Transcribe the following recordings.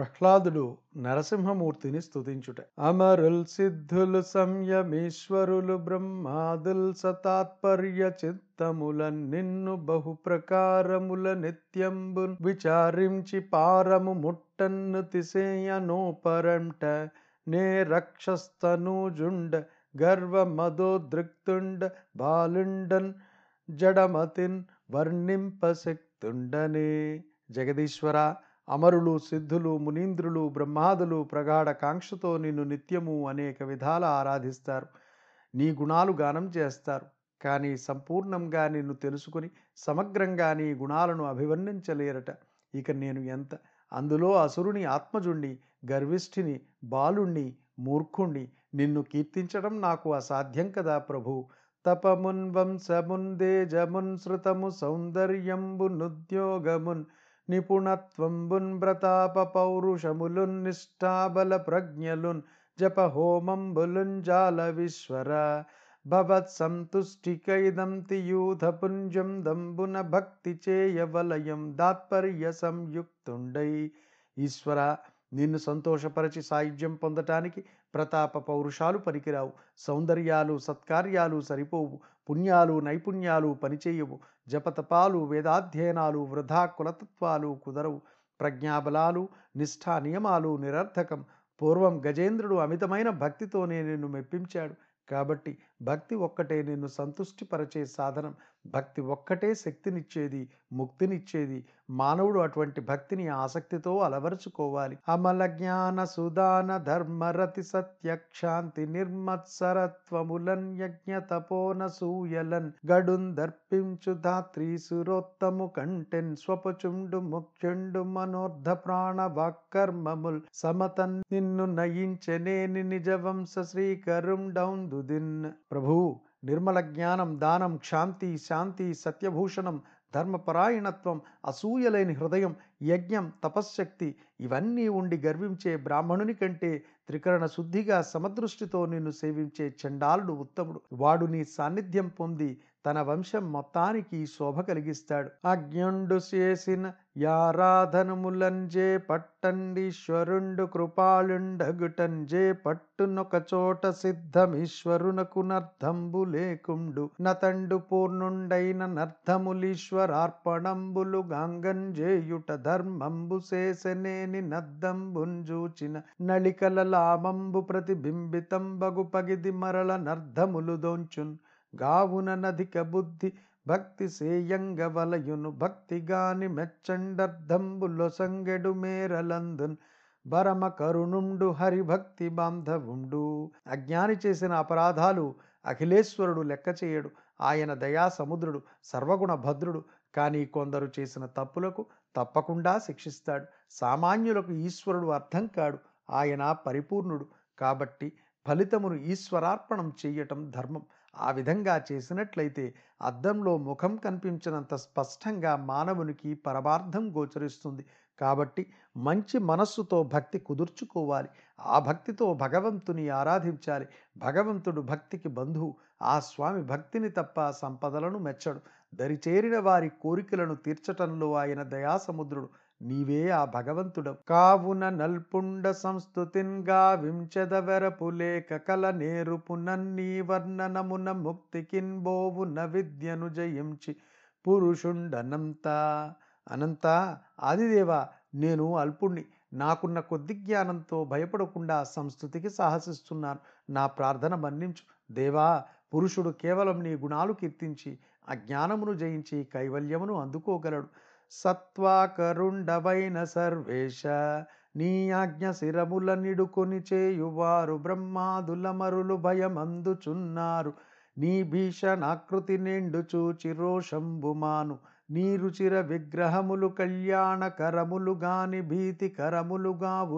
ప్రహ్లాదుడు నరసింహమూర్తిని స్తుతించుట. అమరుల్ సిద్ధులు సంయమేశ్వరులు బ్రహ్మాదుల్ సతాత్పర్య చిత్తముల నిన్ను బహు ప్రకారముల నిత్యంబున్ విచారించి పారము ముట్టన్ను తిసేయనోపరంట నే రక్షస్తనూజుండ గర్వ మదోదృక్తుండ బాలుండన్ జడమతిన్ వర్ణింపశక్తుండనే. జగదీశ్వర అమరులు సిద్ధులు మునీంద్రులు బ్రహ్మాదులు ప్రగాఢ కాంక్షతో నిన్ను నిత్యము అనేక విధాల ఆరాధిస్తారు. నీ గుణాలు గానం చేస్తారు. కానీ సంపూర్ణంగా నిన్ను తెలుసుకుని సమగ్రంగా నీ గుణాలను అభివర్ణించలేరట. ఇక నేను ఎంత? అందులో అసురుని ఆత్మజుణ్ణి గర్విష్ఠిని బాలుణ్ణి మూర్ఖుణ్ణి నిన్ను కీర్తించడం నాకు అసాధ్యం కదా ప్రభు. తపమున్ వంశమున్ దేజమున్ శృతము సౌందర్యంబునుద్యోగమున్ నిపుణత్వంబున్ ప్రతాప పౌరుషములున్ నిష్ఠాబల ప్రజ్ఞలున్ జప హోమంబులున్ జాల విశ్వర భవత్ సంతుష్టికైదం తియూథ పుంజం దంబున భక్తి చేయవలయం దాత్పర్య సంయుక్తుండై. ఈశ్వర నిన్ను సంతోషపరచి సాయుధ్యం పొందటానికి ప్రతాప పౌరుషాలు పనికిరావు. సౌందర్యాలు సత్కార్యాలు సరిపోవు. పుణ్యాలు నైపుణ్యాలు పనిచేయవు. జపతపాలు వేదాధ్యయనాలు వృధా కులతత్వాలు కుదరవు. ప్రజ్ఞాబలాలు నిష్ఠా నియమాలు నిరర్థకం. పూర్వం గజేంద్రుడు అమితమైన భక్తితోనే నిన్ను మెప్పించాడు. కాబట్టి భక్తి ఒక్కటే నిన్ను సంతుష్టిపరచే సాధనం. భక్తి ఒక్కటే శక్తినిచ్చేది ముక్తినిచ్చేది. మానవుడు అటువంటి భక్తిని ఆసక్తితో అలవరుచుకోవాలి. అమల జ్ఞాన సుదాన ధర్మరతి సత్యక్షాంతి నిర్మత్సరత్వములన్ యజ్ఞ తపోన సూయలన్ గడున్ దర్పించు ధాత్రి సురోత్తము కంటెన్ స్వపచుండు ముఖ్యుండు మనోర్ధ ప్రాణ వాక్కర్మముల్ సమతన్ నిన్ను నయించెనేని శ్రీకరుం డౌన్ దుదిన్ ప్రభు నిర్మల జ్ఞానం దానం క్షాంతి శాంతి సత్యభూషణం ధర్మపరాయణత్వం అసూయలేని హృదయం యజ్ఞం తపశ్శక్తి ఇవన్నీ ఉండి గర్వించే బ్రాహ్మణుని కంటే త్రికరణ శుద్ధిగా సమదృష్టితో నిన్ను సేవించే చండాలుడు ఉత్తముడు. వాడు నీ సాన్నిధ్యం పొంది తన వంశం మొత్తానికి శోభ కలిగిస్తాడు. అజ్ఞుండు చేసిన యారాధనములంజే పట్టండీశ్వరుండు కృపాళుండగుటంజే పట్టునొక చోట సిద్ధమీశ్వరునకు నర్థంబు లేకుండు. నతండు పూర్ణుండైన నర్థములీశ్వరార్పణంబులు గాంగంజేయుట ధర్మంబు శేసనేని నద్దంబుంజూచిన నళికల లామంబు ప్రతిబింబితం బగు పగిది మరల నర్థములు దోంచున్. గావుననధిక బుద్ధి భక్తి సేయంగ వలయును భక్తిగాని మెచ్చండర్ధంబులో సంగెడు మేరలందున్ భరమ కరుణుండు హరిభక్తి బాంధవుండు. అజ్ఞాని చేసిన అపరాధాలు అఖిలేశ్వరుడు లెక్క చేయడు. ఆయన దయా సముద్రుడు సర్వగుణ భద్రుడు. కానీ కొందరు చేసిన తప్పులకు తప్పకుండా శిక్షిస్తాడు. సామాన్యులకు ఈశ్వరుడు అర్థం కాడు. ఆయన పరిపూర్ణుడు. కాబట్టి ఫలితమును ఈశ్వరార్పణం చేయటం ధర్మం. ఆ విధంగా చేసినట్లయితే అద్దంలో ముఖం కనిపించినంత స్పష్టంగా మానవునికి పరమార్థం గోచరిస్తుంది. కాబట్టి మంచి మనస్సుతో భక్తి కుదుర్చుకోవాలి. ఆ భక్తితో భగవంతుని ఆరాధించాలి. భగవంతుడు భక్తికి బంధువు. ఆ స్వామి భక్తిని తప్ప సంపదలను మెచ్చడు. దరిచేరిన వారి కోరికలను తీర్చటంలో ఆయన దయాసముద్రుడు. నీవే ఆ భగవంతుడు కావున నల్పుండ సంస్థుతిన్ గావించెదవెరపు లేక కల నేరుపు నన్నీ వర్ణనమున ముక్తికిన్ బోవున విద్యను జయించి పురుషుండనంత. అనంత. ఆదిదేవా నేను అల్పుణ్ణి. నాకున్న కొద్ది జ్ఞానంతో భయపడకుండా సంస్థుతికి సాహసిస్తున్నాను. నా ప్రార్థన మన్నించు. దేవా పురుషుడు కేవలం నీ గుణాలు కీర్తించి అజ్ఞానమును జయించి కైవల్యమును అందుకోగలడు. సత్వాకరుండవైన సర్వేశ నీ ఆజ్ఞ శిరముల నిడుకొని చేయువారు బ్రహ్మాదులమరులు భయమందుచున్నారు. నీ భీషణాకృతి నిండు చూచి రోషంబుమాను. నీ రుచిర విగ్రహములు కళ్యాణకరములు గాని భీతి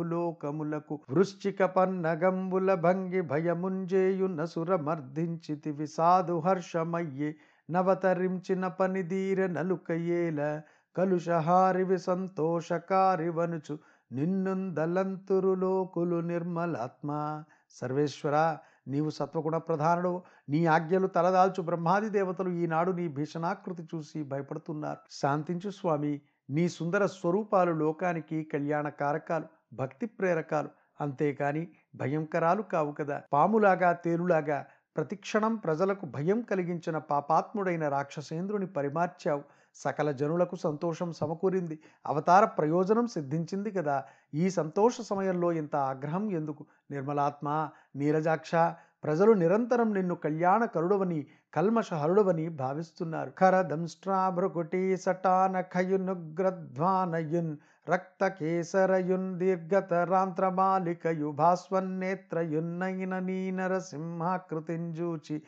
లోకములకు. వృశ్చిక పన్నగంబుల భంగి భయముంజేయున సురమర్ధించితివి. సాధు హర్షమయ్యే నవతరించిన పనిదీర నలుకయేల కలుషహారివి సంతోషకారివనుచు నిన్నుందలంతురు లోకులు నిర్మలాత్మ. సర్వేశ్వర నీవు సత్వగుణ ప్రధానుడు నీ ఆజ్ఞలు తలదాల్చు బ్రహ్మాది దేవతలు ఈనాడు నీ భీషణాకృతి చూసి భయపడుతున్నారు. శాంతించు స్వామి. నీ సుందర స్వరూపాలు లోకానికి కళ్యాణ కారకాలు భక్తి ప్రేరకాలు. అంతేకాని భయంకరాలు కావు కదా. పాములాగా తేలులాగా ప్రతిక్షణం ప్రజలకు భయం కలిగించిన పాపాత్ముడైన రాక్షసేంద్రుని పరిమార్చావు. సకల జనులకు సంతోషం సమకూరింది. అవతార ప్రయోజనం సిద్ధించింది కదా. ఈ సంతోష సమయంలో ఇంత ఆగ్రహం ఎందుకు? నిర్మలాత్మ నీరజాక్ష ప్రజలు నిరంతరం నిన్ను కళ్యాణ కరుడవని కల్మషహరుడవని భావిస్తున్నారు. ఖరదంష్ట్రాభృకుటి సటానఖయునుగ్రధ్వానయున్ రక్త కేసరయున్ దీర్ఘతరాంత్రమాలికయు భాస్వన్నేత్రయున్నైన నీ నరసింహాకృతింజూచి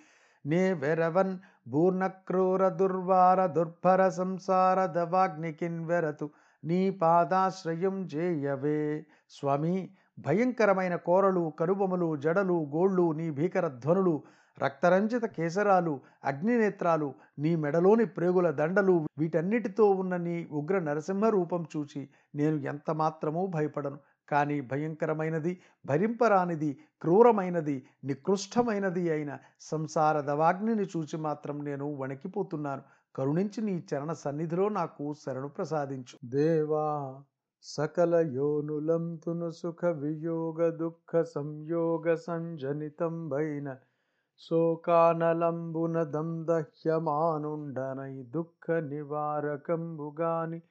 నే వెరవన్ భూర్ణక్రూర దుర్వార దుర్భర సంసార దవాగ్నికిన్వెరతు నీ పాదాశ్రయం చేయవే స్వామి భయంకరమైన కోరలు కనుబొమలు జడలు గోళ్ళు నీ భీకర ధ్వనులు రక్తరంజిత కేసరాలు అగ్నినేత్రాలు నీ మెడలోని ప్రేగుల దండలు వీటన్నిటితో ఉన్న నీ ఉగ్ర నరసింహ రూపం చూచి నేను ఎంత మాత్రమూ భయపడను. కానీ భయంకరమైనది భరింపరానిది క్రూరమైనది నికృష్టమైనది అయిన సంసార దవాగ్నిని చూచి మాత్రం నేను వణికిపోతున్నాను. కరుణించి నీ చరణ సన్నిధిలో నాకు శరణు ప్రసాదించు. దేవా సకల యోనులంతును సుఖ వియోగ దుఃఖ సంయోగ సంజనితం వైన శోకానలంబున దందహ్యమానుండనై దుఃఖ నివారకంబుగాని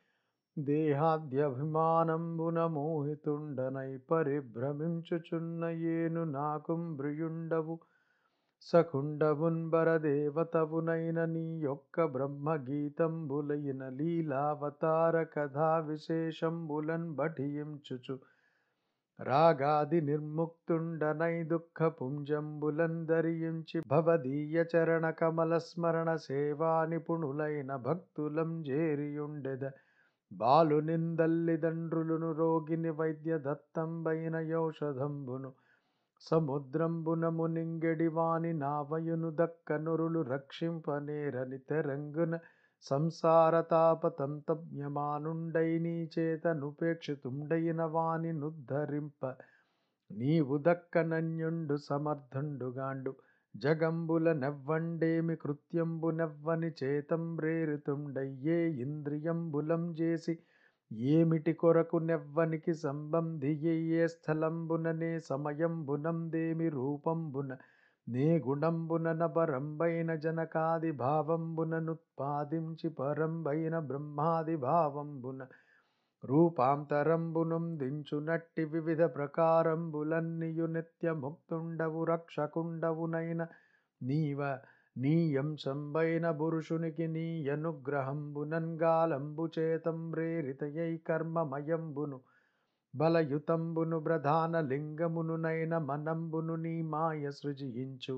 దేహాద్యభిమానంబున మోహితుండనై పరిభ్రమించుచున్న ఏను నాకుం సకుండవున్బరదేవతవునైన నీ యొక్క బ్రహ్మగీతంబులైన లీలావతార కథా విశేషంబులన్ బఠియించుచు రాగాది నిర్ముక్తుండనై దుఃఖ పుంజంబులన్ ధరించి భవదీయ చరణ కమల స్మరణ సేవా నిపుణులైన భక్తులం జేరియుండెద. బాలు నిందల్లిదండ్రులును రోగిని వైద్య దత్తంబైన యౌషధంబును సముద్రంబున మునింగెడి వాని నావయును దక్కనురులు రక్షింపనేరని తెరంగున సంసారతాపతంతజ్ఞమానుండై నీ చేతనుపేక్షితుండైన వాని నుద్ధరింప నీవు దక్కనన్యుండు సమర్థుండుగాండు. జగంబుల నెవ్వండేమి కృత్యంబు నెవ్వని చేతం రేరుతుండయ్యే ఇంద్రియంబులం చేసి ఏమిటి కొరకు నెవ్వనికి సంబంధియే స్థలంబుననే సమయంబునందేమి రూపంబున నే గుణంబున పరంబైన జనకాది భావంబుననుత్పాదించి పరంబైన బ్రహ్మాది భావంబున రూపాంతరంబునం దించునట్టి వివిధ ప్రకారంబులన్నియు నిత్యముక్తుండవు రక్షకుండవునైన నీవ నీయంశంబైన పురుషునికి నీ అనుగ్రహంబునంగాలంబు చేతం ప్రేరితయై కర్మమయంబును బలయుతంబును ప్రధాన లింగమునునైన మనంబును నీ మాయ సృజించు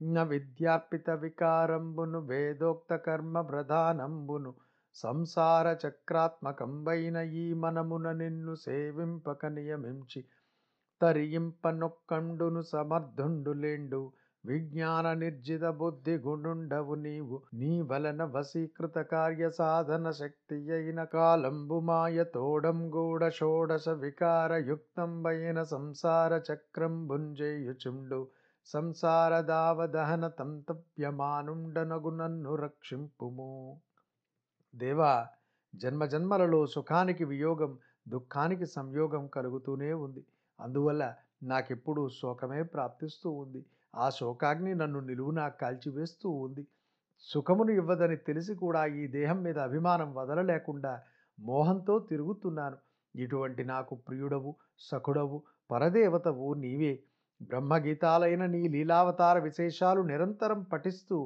న విద్యార్పిత వికారంబును వేదోక్త కర్మ ప్రధానంబును సంసార చక్రాత్మకంబైన ఈ మనమున నిన్ను సేవింపక నియమించి తరింపనొక్కండును సమర్థుండులేండు విజ్ఞాన నిర్జిత బుద్ధి గుణుండవు నీవు. నీ వలన వశీకృత కార్య సాధన శక్తి అయిన కాలంబు మాయ తోడం గూడ షోడశ వికార సంసార చక్రం భుంజేయుచుండు సంసార దావదహన తంతవ్యమానుండనగు నన్ను రక్షింపుము. దేవా జన్మజన్మలలో సుఖానికి వియోగం దుఃఖానికి సంయోగం కలుగుతూనే ఉంది. అందువల్ల నాకెప్పుడు శోకమే ప్రాప్తిస్తూ ఉంది. ఆ శోకాగ్ని నన్ను నిలువునా కాల్చివేస్తూ ఉంది. సుఖమును ఇవ్వదని తెలిసి కూడా ఈ దేహం మీద అభిమానం వదలలేకుండా మోహంతో తిరుగుతున్నాను. ఇటువంటి నాకు ప్రియుడవు సఖుడవు పరదేవతవు నీవే. బ్రహ్మగీతాలైన నీ లీలావతార విశేషాలు నిరంతరం పఠిస్తూ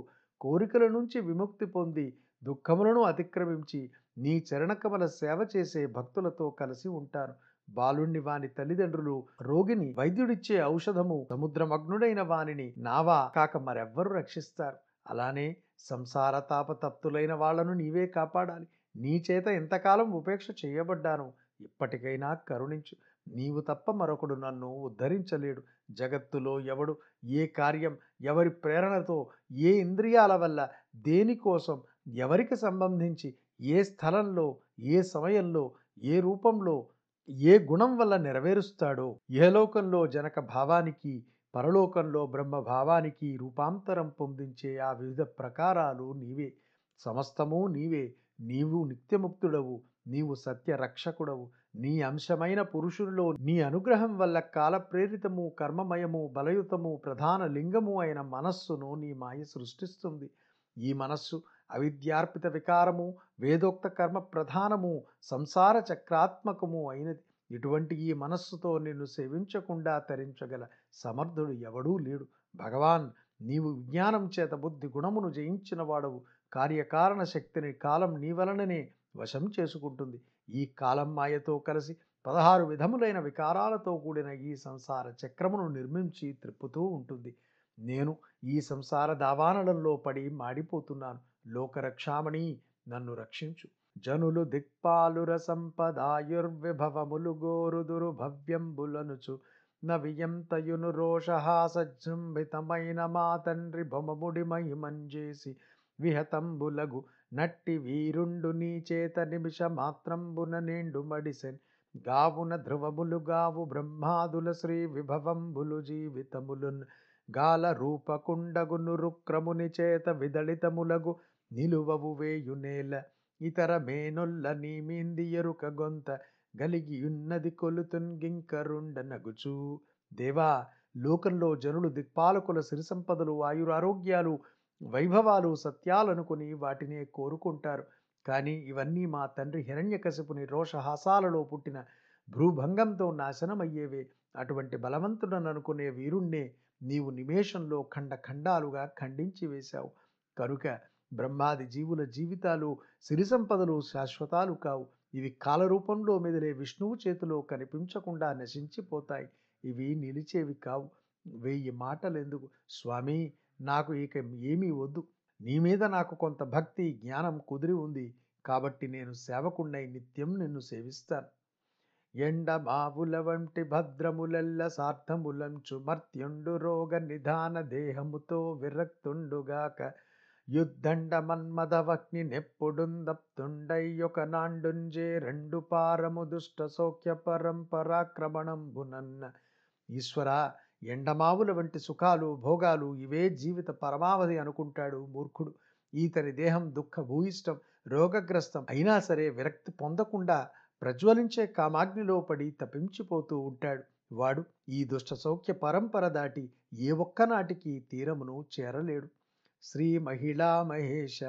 కోరికల నుంచి విముక్తి పొంది దుఃఖములను అతిక్రమించి నీ చరణకమల సేవ చేసే భక్తులతో కలిసి ఉంటాను బాలుణ్ణి వాని తల్లిదండ్రులు రోగిని వైద్యుడిచ్చే ఔషధము సముద్రమగ్నుడైన వానిని నావా కాక మరెవ్వరు రక్షిస్తారు. అలానే సంసార తాపతప్తులైన వాళ్ళను నీవే కాపాడాలి. నీ చేత ఎంతకాలం ఉపేక్ష చేయబడ్డాను ఇప్పటికైనా కరుణించు. నీవు తప్ప మరొకడు నన్ను ఉద్ధరించలేడు. జగత్తులో ఎవడు ఏ కార్యం ఎవరి ప్రేరణతో ఏ ఇంద్రియాల వల్ల దేనికోసం ఎవరికి సంబంధించి ఏ స్థలంలో ఏ సమయంలో ఏ రూపంలో ఏ గుణం వల్ల నెరవేరుస్తాడో ఏ లోకంలో జనక భావానికి పరలోకంలో బ్రహ్మ భావానికి రూపాంతరం పొందించే ఆ వివిధ ప్రకారాలు నీవే. సమస్తము నీవే. నీవు నిత్యముక్తుడవు. నీవు సత్య రక్షకుడవు నీ అంశమైన పురుషుల్లో నీ అనుగ్రహం వల్ల కాలప్రేరితము కర్మమయము బలయుతము ప్రధాన లింగము అయిన మనస్సును నీ మాయ సృష్టిస్తుంది. ఈ మనస్సు అవిద్యార్పిత వికారము వేదోక్త కర్మ ప్రధానము సంసార చక్రాత్మకము అయినది. ఇటువంటి ఈ మనస్సుతో నిన్ను సేవించకుండా తరించగల సమర్థుడు ఎవడూ లేడు. భగవాన్ నీవు విజ్ఞానం చేత బుద్ధి గుణమును జయించిన వాడవు కార్యకారణ శక్తిని కాలం నీ వలననే వశం చేసుకుంటుంది. ఈ కాలం మాయతో కలిసి పదహారు విధములైన వికారాలతో కూడిన ఈ సంసార చక్రమును నిర్మించి త్రిప్పుతూ ఉంటుంది. నేను ఈ సంసార దావానలంలో పడి మాడిపోతున్నాను. లోకరక్షామణి నన్ను రక్షించు. జనులు దిక్పాలుర సంపదాయుర్విభవములు గోరుదురు భవ్యంబులనుచు నవియంతయును రోషహాసజృంభితమైన మా తండ్రి బొమముడి మహిమంజేసి. విహతంబులగు నట్టి వీరుండు నీ చేత నిమిష మాత్రంబున నిండు మడిసెన్. గావున ధ్రువములు గావు బ్రహ్మాదుల శ్రీ విభవంబులు జీవితములున్. గాల రూపకుండగును రుక్రముని చేత విదళితములగు నిలువవు వేయునేల ఇతర మేనొల్ల నీమింది ఎరుక గొంత గలిగియున్నది కొలుతున్ గింకరుండ నగుచూ. దేవా లోకంలో జనులు దిక్పాలకుల సిరి సంపదలు ఆయురారోగ్యాలు వైభవాలు సత్యాలనుకుని వాటినే కోరుకుంటారు. కానీ ఇవన్నీ మా తండ్రి హిరణ్యకశిపుని రోషహాసాలలో పుట్టిన భ్రూభంగంతో నాశనమయ్యేవే. అటువంటి బలవంతుడననుకునే వీరుణ్ణే నీవు నిమేషంలో ఖండ ఖండాలుగా ఖండించి వేశావు. కనుక బ్రహ్మాది జీవుల జీవితాలు సిరి సంపదలు శాశ్వతాలు కావు. ఇవి కాలరూపంలో మెదిలే విష్ణువు చేతిలో కనిపించకుండా నశించిపోతాయి. ఇవి నిలిచేవి కావు. వెయ్యి మాటలు ఎందుకు స్వామి నాకు ఇక ఏమీ వద్దు. నీ మీద నాకు కొంత భక్తి జ్ఞానం కుదిరి ఉంది. కాబట్టి నేను సేవకుణ్ణై నిత్యం నిన్ను సేవిస్తాను. ఎండ మావుల వంటి భద్రములెల్ల సార్థములంచు మర్త్యుండు రోగ నిధాన దేహముతో విరక్తుండుగాక. యుద్ధండ మన్మదవక్ని నెప్పుడుందప్తుండయ్యొక నాండుంజే రెండు పారము దుష్ట సౌఖ్య పరంపరాక్రమణంబునన్న ఈశ్వర ఎండమావుల వంటి సుఖాలు భోగాలు ఇవే జీవిత పరమావధి అనుకుంటాడు మూర్ఖుడు ఈతని దేహం దుఃఖ భూయిష్టం రోగగ్రస్తం అయినా సరే విరక్తి పొందకుండా ప్రజ్వలించే కామాగ్నిలో పడి తపించిపోతూ ఉంటాడు వాడు ఈ దుష్ట సౌఖ్య పరంపర దాటి ఏ ఒక్కనాటికి తీరమును చేరలేడు శ్రీ మహిళా మహేష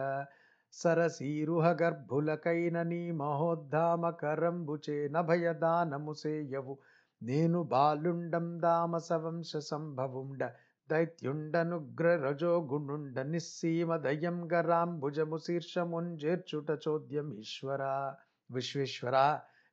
సరసీరుహ గర్భులకైన మహోద్ధామ కరంబుచే నభయదానము సేయవు నేను బాలుండం దామస వంశ సంభవుండ దైత్యుండనుగ్ర రజోగుణుండ నిస్సీమ దయం గరాంబుజము శీర్షముంజేర్చుట చోద్యం ఈశ్వర. విశ్వేశ్వర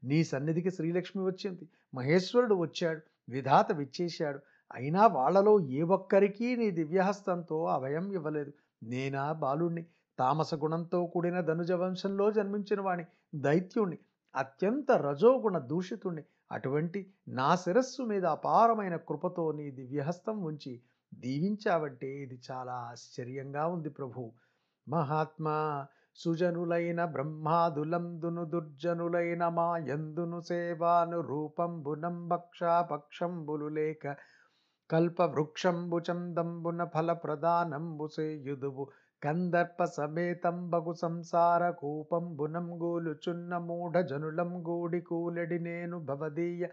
నీ సన్నిధికి శ్రీలక్ష్మి వచ్చింది. మహేశ్వరుడు వచ్చాడు విధాత విచ్చేశాడు అయినా వాళ్ళలో ఏ ఒక్కరికీ నీ దివ్యహస్తంతో అభయం ఇవ్వలేదు. నేనా బాలుణ్ణి? తామస గుణంతో కూడిన ధనుజ వంశంలో జన్మించిన వాణ్ణి దైత్యుణ్ణి అత్యంత రజోగుణ దూషితుణ్ణి. అటువంటి నా శిరస్సు మీద అపారమైన కృపతో నీ దివ్యహస్తం ఉంచి దీవించావంటే ఇది చాలా ఆశ్చర్యంగా ఉంది ప్రభు. మహాత్మా సుజనులైన బ్రహ్మాదులందును దుర్జనులైన మా ఎందును సేవాను రూపంబునం భక్షాపక్షంబులు లేక కల్పవృక్షంబుచందంబున చందంబున ఫల ప్రదానంబు సేయుదువు కందర్ప సమేతంబగు సంసార కూపంబునం గూలుచున్న మూఢ జనులం గూడి కూలెడి నేను భవదీయ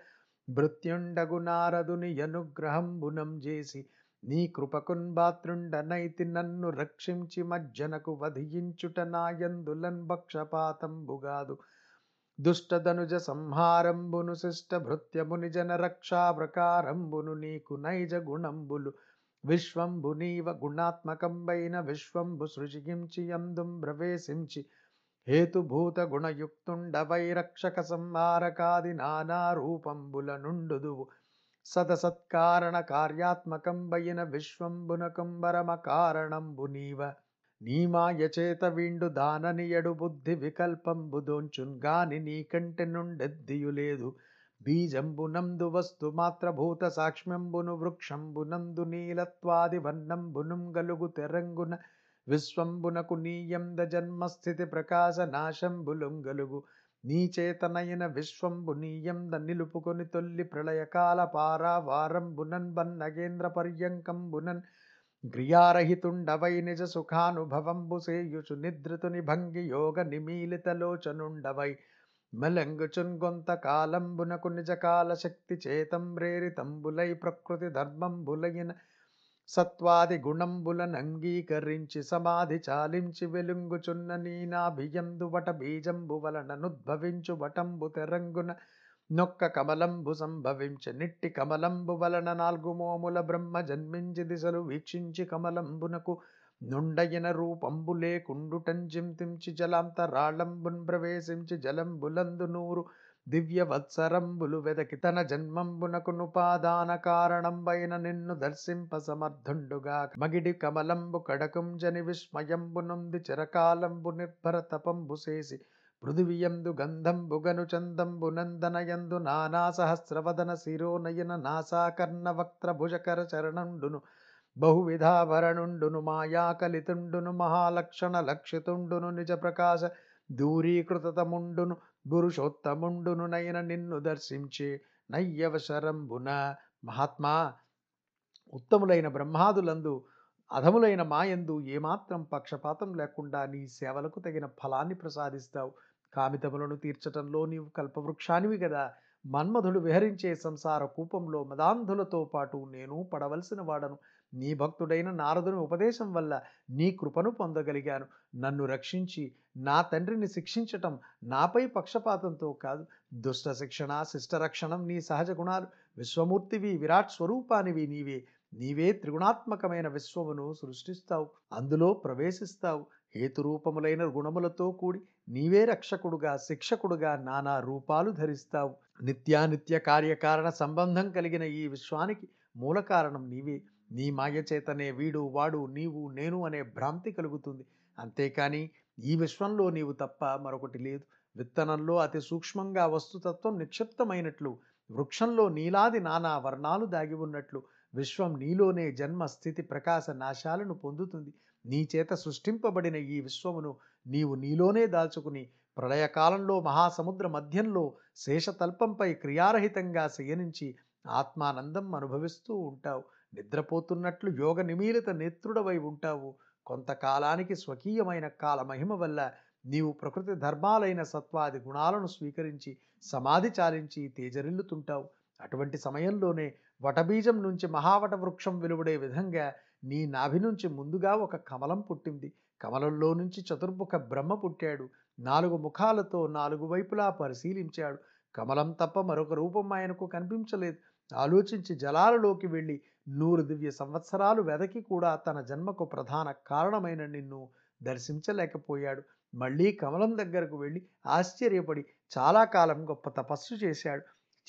భృత్యుండగు నారదుని అనుగ్రహంబునం చేసి నీ కృపకున్ బాత్రుండనైతి నన్ను రక్షించి మజ్జనకు వధించుట నాయందులన్ భక్షపాతంబుగాదు దుష్టధనుజ సంహారంబును శిష్ట భృత్యము నిజన రక్షా ప్రకారంబును నీకు నైజ గుణంబులు. విశ్వంబు నీవ గుణాత్మకంబైన విశ్వంబు సృజించి అందుం ప్రవేశించి. హేతుభూత గుణయుక్తుండవై రక్షక సంహారకాది నానా రూపంబుల నుండుదువు. సతసత్కారణ కార్యాత్మకంబైన విశ్వంబున కుంభరమ కారణంబు నీవ నీమాయచేత వీండు దాననియడు బుద్ధి వికల్పంబు దోంచున్ గాని నీకంటే నుండెద్దియులేదు బీజంబునందు వస్తు మాత్రభూత సాక్ష్మ్యంబును వృక్షంబునందు నీలత్వాది వర్ణంబునుం గలుగు తెరంగున విశ్వంబునకు నీయంద జన్మస్థితి ప్రకాశ నాశంబులుంగలుగు నీ చేతనైన విశ్వంబు నీయంద నిలుపుకొని తొల్లి ప్రళయకాల పారావారంబునన్ బన్నగేంద్ర పర్యంకంబునన్ గ్రియారహితుండవై నిజ సుఖానుభవంబుసేయుచు నిద్రతుని భంగి యోగ నిమీలిత లోచనుండవై. మెలంగుచున్ గొంత కాలంబునకు నిజకాల శక్తి చేతం రేరితంబులై ప్రకృతి ధర్మంబులైన సత్వాది గుణంబులను అంగీకరించి సమాధి చాలించి వెలుంగుచున్న నీనాభియందు వట బీజంబు వలన నుద్భవించు వటంబు తెరంగున నొక్క కమలంబు సంభవించ నిట్టి కమలంబు వలన నాలుగు మోముల బ్రహ్మ జన్మించి దిశలు వీక్షించి కమలంబునకు నుండయిన రూపంబు లేకుండుటంజింతించి జలాంతరాళంబున్ ప్రవేశించి జలంబులందు నూరు దివ్య వత్సరంబులు వెదకి తన జన్మంబునకు నుపాదాన కారణంబైన నిన్ను దర్శింప సమర్థుండుగా. మగిడి కమలంబు కడకుంజని విస్మయంబునుంది చిరకాలంబు నిర్భర తపంబు చేసి పృథివియందు గంధంబుగను చందంబు నందనయందు నానా సహస్రవదన శిరోనయన నాసాకర్ణవక్త్రభుజకర వక్త్ర చరణుండును బహువిధాభరణుండును మాయాకలితుండును మహాలక్షణ లక్షితుండును నిజ ప్రకాశ దూరీకృతముండును పురుషోత్తముండును నయన నిన్ను దర్శించి నయ్యవశరంబున. మహాత్మా ఉత్తములైన బ్రహ్మాదులందు అధములైన మాయందు ఏమాత్రం పక్షపాతం లేకుండా నీ సేవలకు తగిన ఫలాన్ని ప్రసాదిస్తావు. కామితములను తీర్చటంలో నీవు కల్పవృక్షానివి కదా మన్మధుడు విహరించే సంసార కూపంలో మదాంధులతో పాటు నేను పడవలసిన వాడను. నీ భక్తుడైన నారదుని ఉపదేశం వల్ల నీ కృపను పొందగలిగాను. నన్ను రక్షించి నా తండ్రిని శిక్షించటం నాపై పక్షపాతంతో కాదు. దుష్ట శిక్షణ శిష్టరక్షణం నీ సహజ గుణాలు. విశ్వమూర్తివి విరాట్ స్వరూపానివి నీవే. నీవే త్రిగుణాత్మకమైన విశ్వమును సృష్టిస్తావు. అందులో ప్రవేశిస్తావు. హేతురూపములైన గుణములతో కూడి నీవే రక్షకుడుగా శిక్షకుడుగా నానా రూపాలు ధరిస్తావు. నిత్యానిత్య కార్యకారణ సంబంధం కలిగిన ఈ విశ్వానికి మూల కారణం నీవే. నీ మాయ చేతనే వీడు వాడు నీవు నేను అనే భ్రాంతి కలుగుతుంది. అంతేకాని ఈ విశ్వంలో నీవు తప్ప మరొకటి లేదు. విత్తనంలో అతి సూక్ష్మంగా వస్తుతత్వం నిక్షిప్తమైనట్లు వృక్షంలో నీలాది నానా వర్ణాలు దాగి ఉన్నట్లు విశ్వం నీలోనే జన్మ స్థితి ప్రకాశ నాశాలను పొందుతుంది. నీ చేత సృష్టింపబడిన ఈ విశ్వమును నీవు నీలోనే దాల్చుకుని ప్రళయకాలంలో మహాసముద్ర మధ్యంలో శేషతల్పంపై క్రియారహితంగా శయనించి ఆత్మానందం అనుభవిస్తూ ఉంటావు. నిద్రపోతున్నట్లు యోగ నిమీలిత నేత్రుడవై ఉంటావు. కొంతకాలానికి స్వకీయమైన కాలమహిమ వల్ల నీవు ప్రకృతి ధర్మాలైన సత్వాది గుణాలను స్వీకరించి సమాధి చాలించి తేజరిల్లుతుంటావు. అటువంటి సమయంలోనే వటబీజం నుంచి మహావట వృక్షం వెలువడే విధంగా నీ నాభి నుంచి ముందుగా ఒక కమలం పుట్టింది. కమలంలో నుంచి చతుర్ముఖ బ్రహ్మ పుట్టాడు. నాలుగు ముఖాలతో నాలుగు వైపులా పరిశీలించాడు. కమలం తప్ప మరొక రూపం ఆయనకు కనిపించలేదు. ఆలోచించి జలాలలోకి వెళ్ళి నూరు దివ్య సంవత్సరాలు వెదకి కూడా తన జన్మకు ప్రధాన కారణమైన నిన్ను దర్శించలేకపోయాడు. మళ్ళీ కమలం దగ్గరకు వెళ్ళి ఆశ్చర్యపడి చాలా కాలం గొప్ప తపస్సు చేశాడు.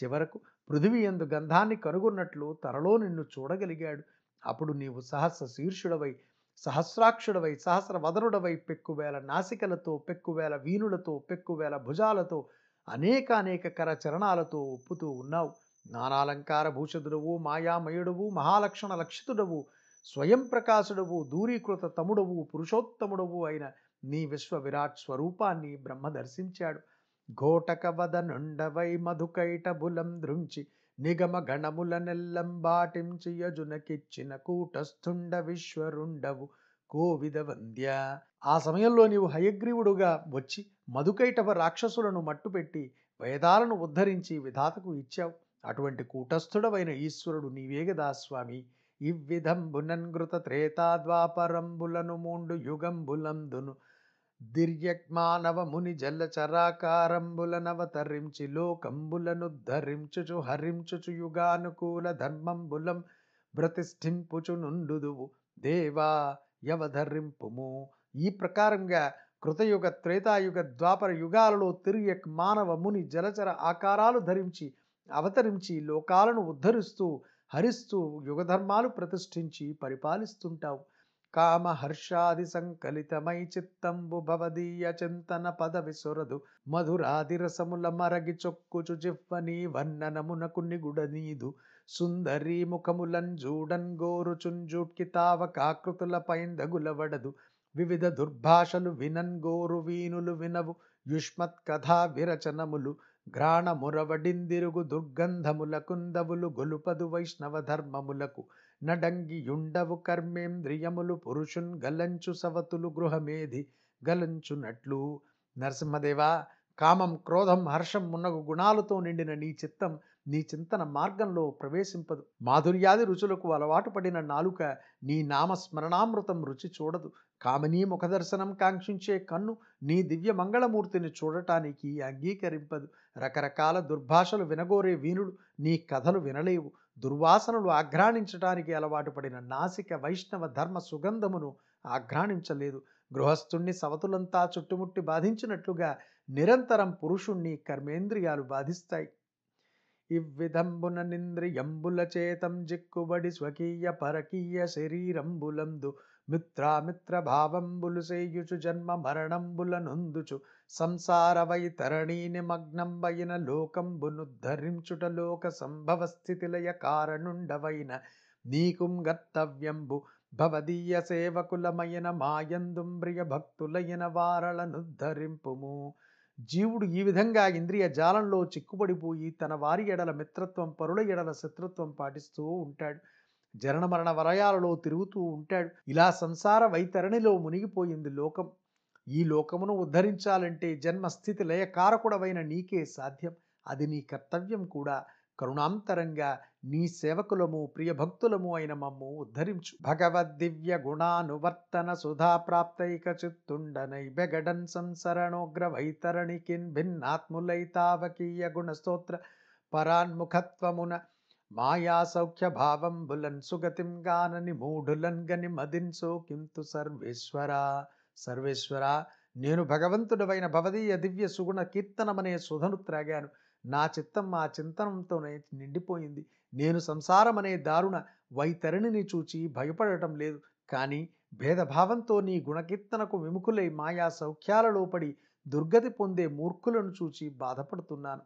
చివరకు పృథివీ ఎందు గంధాన్ని కనుగొన్నట్లు తనలో నిన్ను చూడగలిగాడు. అప్పుడు నీవు సహస్ర శీర్షుడవై సహస్రాక్షుడవై సహస్రవదనుడవై పెక్కువేల నాసికలతో పెక్కువేల వీణులతో పెక్కువేల భుజాలతో అనేక అనేక కర చరణాలతో ఒప్పుతూ ఉన్నావు. నానాలంకార భూషదుడవు మాయామయుడవు మహాలక్షణ లక్షితుడవు స్వయం ప్రకాశుడవు దూరీకృత తముడవు పురుషోత్తముడవు అయిన నీ విశ్వ విరాట్ స్వరూపాన్ని బ్రహ్మ దర్శించాడు. ఘోటకవదనుండవై మధుకైటబులం దృంచి నిగమ గణముల నెల్లంబాటించియజునకిచ్చిన కూటస్థుండ విశ్వరుండవు కోవిద వంద్య. ఆ సమయంలో నీవు హయగ్రీవుడుగా వచ్చి మధుకైటవ రాక్షసులను మట్టుపెట్టి వేదాలను ఉద్ధరించి విధాతకు ఇచ్చావు. అటువంటి కూటస్థుడవైన ఈశ్వరుడు నీవే గదా స్వామి. ఇవ్విధంబునన్గృత త్రేతాద్వాపరంబులను మూండు యుగంబులందును దిర్యక్మానవముని ముని జల్లచరాకారంబులనవతరించి లోకంబులను ధరించుచు హరించుచు యుగానుకూల ధర్మంబులం ప్రతిష్ఠింపుచు నుండుదువు దేవా యవధరింపుము. ఈ ప్రకారంగా కృతయుగ త్రేతాయుగ ద్వాపర యుగాలలో తిరియక్ మానవ ముని జలచర ఆకారాలు ధరించి అవతరించి లోకాలను ఉద్ధరిస్తూ హరిస్తూ యుగధర్మాలు ప్రతిష్ఠించి పరిపాలిస్తుంటావు. కామహర్షాది సంకలితమై చిత్తంబు భవదీయ చింతన పదవి సొరదు. మధురాదిరసముల మరగి చొక్కుచు జిహ్వనీ వర్ణనమునకు నిగుడనీదు సుందరీ ముఖములన్ జూడన్ గోరుచుంజూట్కి తావ కాకృతుల పైందగులవడదు. వివిధ దుర్భాషలు వినన్ గోరు వీనులు వినవు. యుష్మత్ కథా విరచనములు ఘ్రాణమురవడిందిరుగు దుర్గంధముల కుందవులు గొలుపదు వైష్ణవ ధర్మములకు నడంగియుండవు కర్మేంద్రియములు పురుషున్ గలంచు సవతులు గృహమేధి గలంచునట్లు నరసింహదేవా కామం క్రోధం హర్షం మున్నగు గుణాలతో నిండిన నీ చిత్తం నీ చింతన మార్గంలో ప్రవేశింపదు. మాధుర్యాది రుచులకు అలవాటు పడిన నాలుక నీ నామస్మరణామృతం రుచి చూడదు. కామనీ ముఖదర్శనం కాంక్షించే కన్ను నీ దివ్య మంగళమూర్తిని చూడటానికి అంగీకరింపదు. రకరకాల దుర్భాషలు వినగోరే వీనుడు నీ కథలు వినలేవు. దుర్వాసనలు ఆఘ్రాణించటానికి అలవాటు పడిన నాసిక వైష్ణవ ధర్మ సుగంధమును ఆఘ్రాణించలేదు. గృహస్థుణ్ణి సవతులంతా చుట్టుముట్టి బాధించినట్లుగా నిరంతరం పురుషుణ్ణి కర్మేంద్రియాలు బాధిస్తాయి. ఇవ్విధంబున నింద్రియంబుల చేతం జిక్కుబడి స్వకీయ పరకీయ శరీరంబులందు మిత్రామిత్ర జన్మ మరణంబుల నొందుచు సంసార వైతరణీ నిమగ్నంబైన లోకంబునుద్ధరించుట లోక సంభవ స్థితిలయ కారణుండవైన నీకుం గర్తవ్యంబు భవదీయ సేవకులమైన మాయందుంబ్రియ భక్తులైన వారలనుద్ధరింపుము. జీవుడు ఈ విధంగా ఇంద్రియ జాలంలో చిక్కుపడిపోయి తన వారి ఎడల మిత్రత్వం పరుల ఎడల శత్రుత్వం పాటిస్తూ ఉంటాడు. జనన మరణ వలయాలలో తిరుగుతూ ఉంటాడు. ఇలా సంసార వైతరణిలో మునిగిపోయింది లోకం. ఈ లోకమును ఉద్ధరించాలంటే జన్మస్థితి లయకారకుడవైన నీకే సాధ్యం. అది నీ కర్తవ్యం కూడా. కరుణాంతరంగా నీ సేవకులము ప్రియభక్తులము అయిన మమ్ము ఉద్ధరించు. భగవద్దివ్య గుణానువర్తన సుధా ప్రాప్తైక చిత్తుండనై బెగడన్ సంసరణోగ్ర వైతరణికిన్ భిన్నాత్ములైతావకీయ గుణస్తోత్ర పరాన్ముఖత్వమున మాయాసౌఖ్య భావం బులన్ సుగతిం గానని మూఢులన్ గని మదిన్సో కింతు సర్వేశ్వర సర్వేశ్వర నేను భగవంతుడవైన భవదీయ దివ్య సుగుణ కీర్తనమనే సుధను త్రాగాను. నా చిత్తం ఆ చింతనంతోనే నిండిపోయింది. నేను సంసారం అనే దారుణ వైతరిణిని చూచి భయపడటం లేదు. కానీ భేదభావంతో నీ గుణకీర్తనకు విముఖులై మాయా సౌఖ్యాలలో పడి దుర్గతి పొందే మూర్ఖులను చూచి బాధపడుతున్నాను.